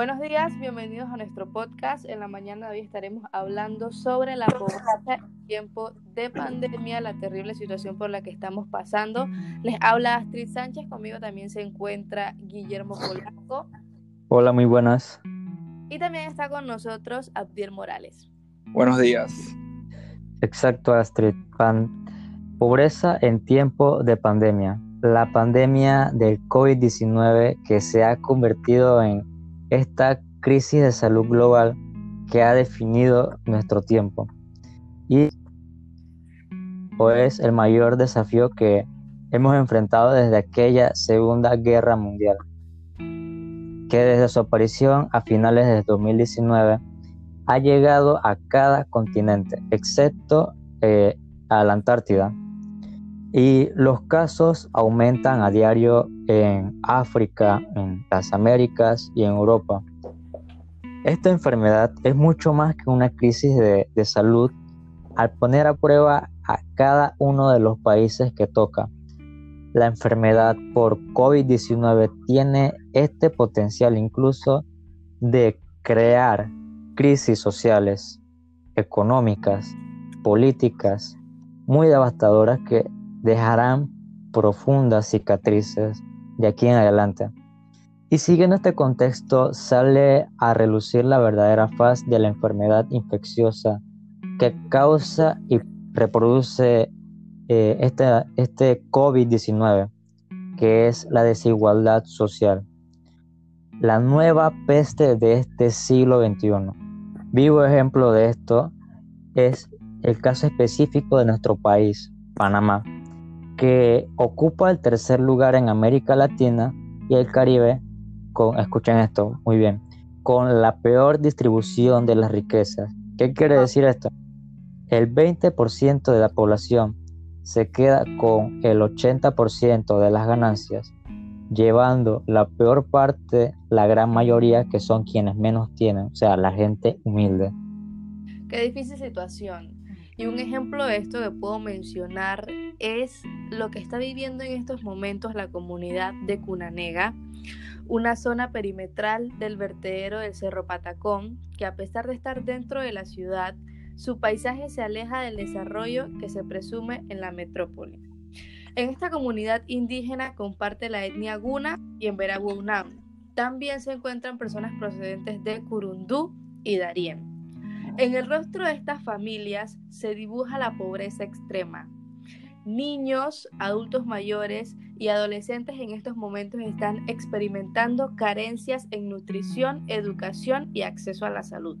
Buenos días, bienvenidos a nuestro podcast. En la mañana de hoy estaremos hablando sobre la pobreza en tiempo de pandemia, la terrible situación por la que estamos pasando. Les habla Astrid Sánchez, conmigo también se encuentra Guillermo Polanco. Hola, muy buenas. Y también está con nosotros Abdiel Morales. Buenos días. Exacto, Astrid. Pan pobreza en tiempo de pandemia. La pandemia del COVID-19 que se ha convertido en esta crisis de salud global que ha definido nuestro tiempo. Y es el mayor desafío que hemos enfrentado desde aquella Segunda Guerra Mundial, que desde su aparición a finales de 2019 ha llegado a cada continente, excepto eh, a la Antártida. Y los casos aumentan a diario en África, en las Américas y en Europa. Esta enfermedad es mucho más que una crisis de, salud al poner a prueba a cada uno de los países que toca. La enfermedad por COVID-19 tiene este potencial incluso de crear crisis sociales, económicas, políticas muy devastadoras que dejarán profundas cicatrices de aquí en adelante. Y siguiendo este contexto sale a relucir la verdadera faz de la enfermedad infecciosa que causa y reproduce eh, este, este COVID-19, que es la desigualdad social. La nueva peste de este siglo XXI. Vivo ejemplo de esto es el caso específico de nuestro país, Panamá, que ocupa el tercer lugar en América Latina y el Caribe, con, escuchen esto muy bien, con la peor distribución de las riquezas. ¿Qué quiere decir esto? El 20% de la población se queda con el 80% de las ganancias, llevando la peor parte, la gran mayoría, que son quienes menos tienen, o sea, la gente humilde. Qué difícil situación. Y un ejemplo de esto que puedo mencionar es lo que está viviendo en estos momentos la comunidad de Cunanega, una zona perimetral del vertedero del Cerro Patacón, que a pesar de estar dentro de la ciudad, su paisaje se aleja del desarrollo que se presume en la metrópoli. En esta comunidad indígena comparte la etnia Guna y en Veragüunam. También se encuentran personas procedentes de Curundú y Darién. En el rostro de estas familias se dibuja la pobreza extrema. Niños, adultos mayores y adolescentes en estos momentos están experimentando carencias en nutrición, educación y acceso a la salud.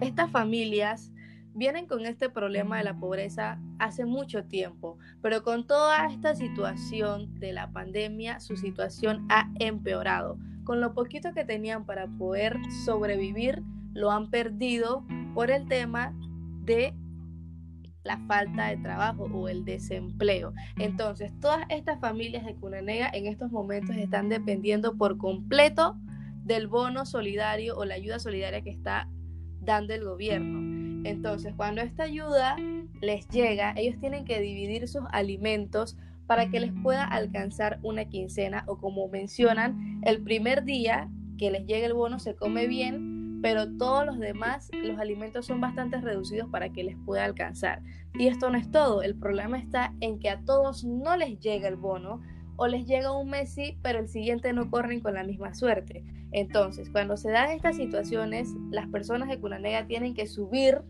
Estas familias vienen con este problema de la pobreza hace mucho tiempo, pero con toda esta situación de la pandemia, su situación ha empeorado. Con lo poquito que tenían para poder sobrevivir, lo han perdido por el tema de la falta de trabajo o el desempleo. Entonces, todas estas familias de Cunanega en estos momentos están dependiendo por completo del bono solidario o la ayuda solidaria que está dando el gobierno. Entonces, cuando esta ayuda les llega, ellos tienen que dividir sus alimentos para que les pueda alcanzar una quincena o como mencionan, el primer día que les llegue el bono se come bien, pero todos los demás, los alimentos son bastante reducidos para que les pueda alcanzar. Y esto no es todo, el problema está en que a todos no les llega el bono o les llega un mes sí, pero el siguiente no corren con la misma suerte. Entonces, cuando se dan estas situaciones, las personas de Cunanega tienen que subir,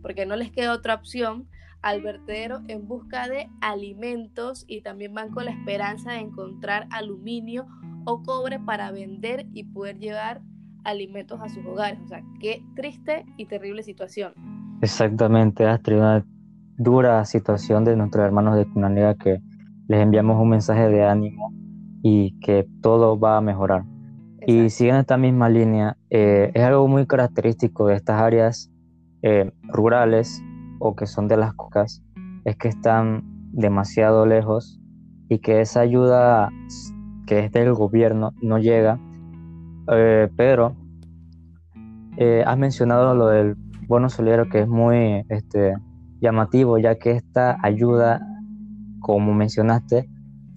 porque no les queda otra opción, al vertedero en busca de alimentos y también van con la esperanza de encontrar aluminio o cobre para vender y poder llevar alimentos a sus hogares. O sea, qué triste y terrible situación. Exactamente, Astrid, una dura situación de nuestros hermanos de Cunanega que les enviamos un mensaje de ánimo y que todo va a mejorar. Y siguiendo esta misma línea, eh, es algo muy característico de estas áreas eh, rurales o que son de las cocas, es que están demasiado lejos y que esa ayuda que es del gobierno no llega eh, pero eh, has mencionado lo del bono solidario que es muy este, llamativo, ya que esta ayuda, como mencionaste,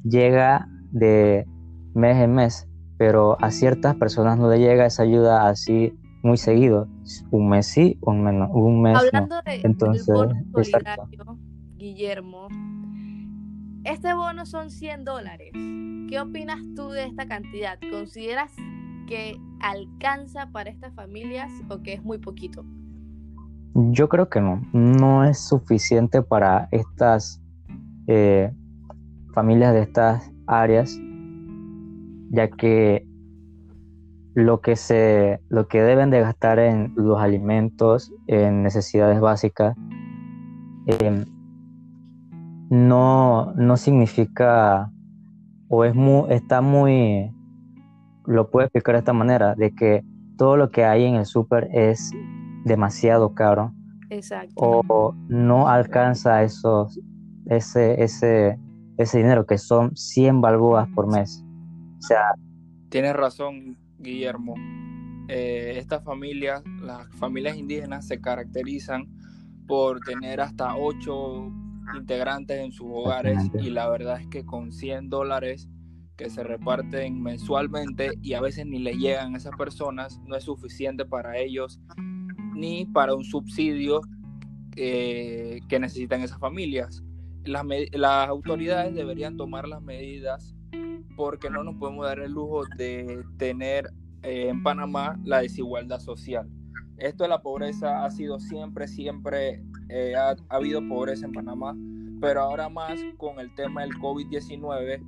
llega de mes en mes, pero a ciertas personas no le llega esa ayuda así muy seguido, un mes sí, un, menos, un mes Hablando no. de, Entonces, del Guillermo, este bono son 100 dólares. ¿Qué opinas tú de esta cantidad? ¿Consideras que alcanza para estas familias o que es muy poquito? Yo creo que no, no es suficiente para estas eh, familias de estas áreas, ya que lo que se lo que deben de gastar en los alimentos, en necesidades básicas, em, no, no significa o es muy, está muy lo puedo explicar de esta manera, de que todo lo que hay en el súper es demasiado caro. Exacto. O no alcanza esos, ese, ese, ese dinero, que son 100 balboas por mes. O sea... Tienes razón, Guillermo. Eh, estas familias, las familias indígenas, se caracterizan por tener hasta 8 integrantes en sus hogares y la verdad es que con 100 dólares que se reparten mensualmente y a veces ni le llegan a esas personas, no es suficiente para ellos ni para un subsidio eh, que necesitan esas familias. Las, las autoridades deberían tomar las medidas porque no nos podemos dar el lujo de tener eh, en Panamá la desigualdad social. Esto de la pobreza ha sido siempre, siempre, eh, ha, ha, habido pobreza en Panamá, pero ahora más con el tema del COVID-19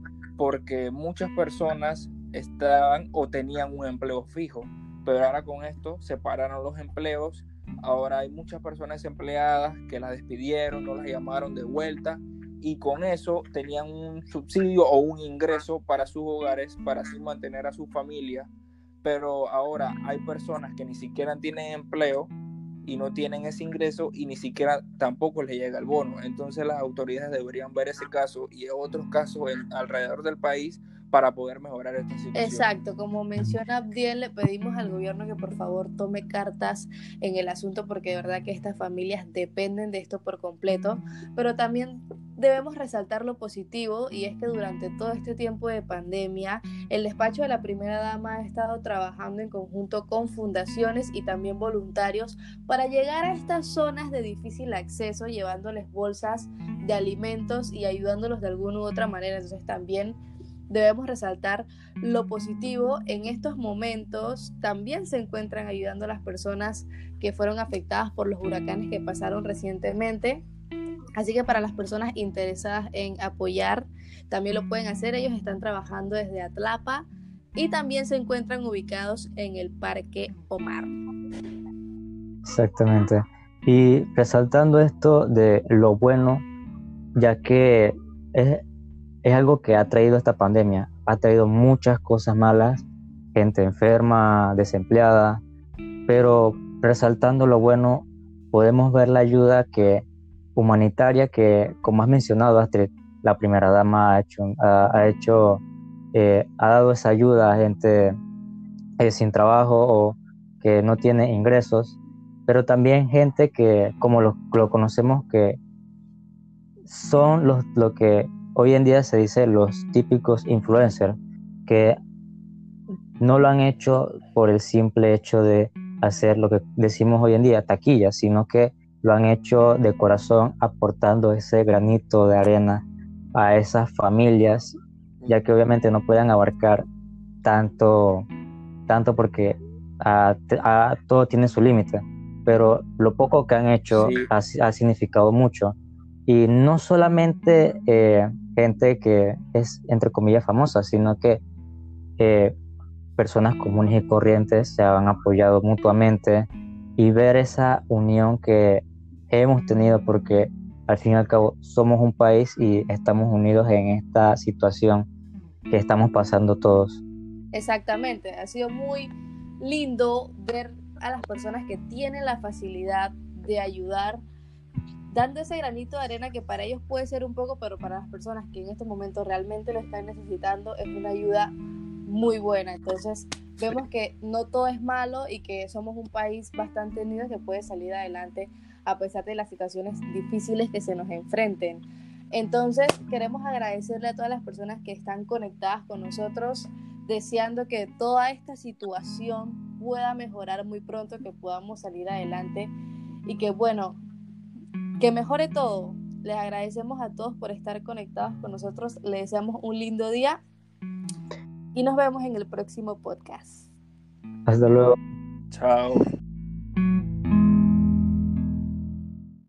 porque muchas personas estaban o tenían un empleo fijo, pero ahora con esto separaron los empleos, ahora hay muchas personas empleadas que las despidieron, no las llamaron de vuelta y con eso tenían un subsidio o un ingreso para sus hogares para así mantener a su familia, pero ahora hay personas que ni siquiera tienen empleo y no tienen ese ingreso y ni siquiera tampoco les llega el bono. Entonces las autoridades deberían ver ese caso y otros casos en, alrededor del país para poder mejorar esta situación. Exacto, como menciona Abdiel, le pedimos al gobierno que por favor tome cartas en el asunto porque de verdad que estas familias dependen de esto por completo, pero también debemos resaltar lo positivo y es que durante todo este tiempo de pandemia, el despacho de la primera dama ha estado trabajando en conjunto con fundaciones y también voluntarios para llegar a estas zonas de difícil acceso, llevándoles bolsas de alimentos y ayudándolos de alguna u otra manera. Entonces también debemos resaltar lo positivo. En estos momentos también se encuentran ayudando a las personas que fueron afectadas por los huracanes que pasaron recientemente. Así que para las personas interesadas en apoyar, también lo pueden hacer. Ellos están trabajando desde Atlapa y también se encuentran ubicados en el Parque Omar. Exactamente. Y resaltando esto de lo bueno, ya que es, es algo que ha traído esta pandemia. Ha traído muchas cosas malas, gente enferma, desempleada, pero resaltando lo bueno, podemos ver la ayuda que humanitaria que, como has mencionado, Astrid, la primera dama ha hecho, ha, eh, dado esa ayuda a gente eh, sin trabajo o que no tiene ingresos, pero también gente que, como lo, lo conocemos, que son los lo que hoy en día se dice los típicos influencers que no lo han hecho por el simple hecho de hacer lo que decimos hoy en día, taquilla, sino que lo han hecho de corazón aportando ese granito de arena a esas familias, ya que obviamente no pueden abarcar tanto, tanto porque a, todo tiene su límite, pero lo poco que han hecho ha, significado mucho. Y no solamente eh, gente que es, entre comillas, famosa, sino que eh, personas comunes y corrientes se han apoyado mutuamente y ver esa unión que hemos tenido porque al fin y al cabo somos un país y estamos unidos en esta situación que estamos pasando todos. Exactamente, ha sido muy lindo ver a las personas que tienen la facilidad de ayudar dando ese granito de arena que para ellos puede ser un poco, pero para las personas que en este momento realmente lo están necesitando es una ayuda muy buena. Entonces vemos que no todo es malo y que somos un país bastante unido que puede salir adelante a pesar de las situaciones difíciles que se nos enfrenten. Entonces queremos agradecerle a todas las personas que están conectadas con nosotros deseando que toda esta situación pueda mejorar muy pronto, que podamos salir adelante y que bueno, que mejore todo. Les agradecemos a todos por estar conectados con nosotros. Les deseamos un lindo día y nos vemos en el próximo podcast. Hasta luego. Chao.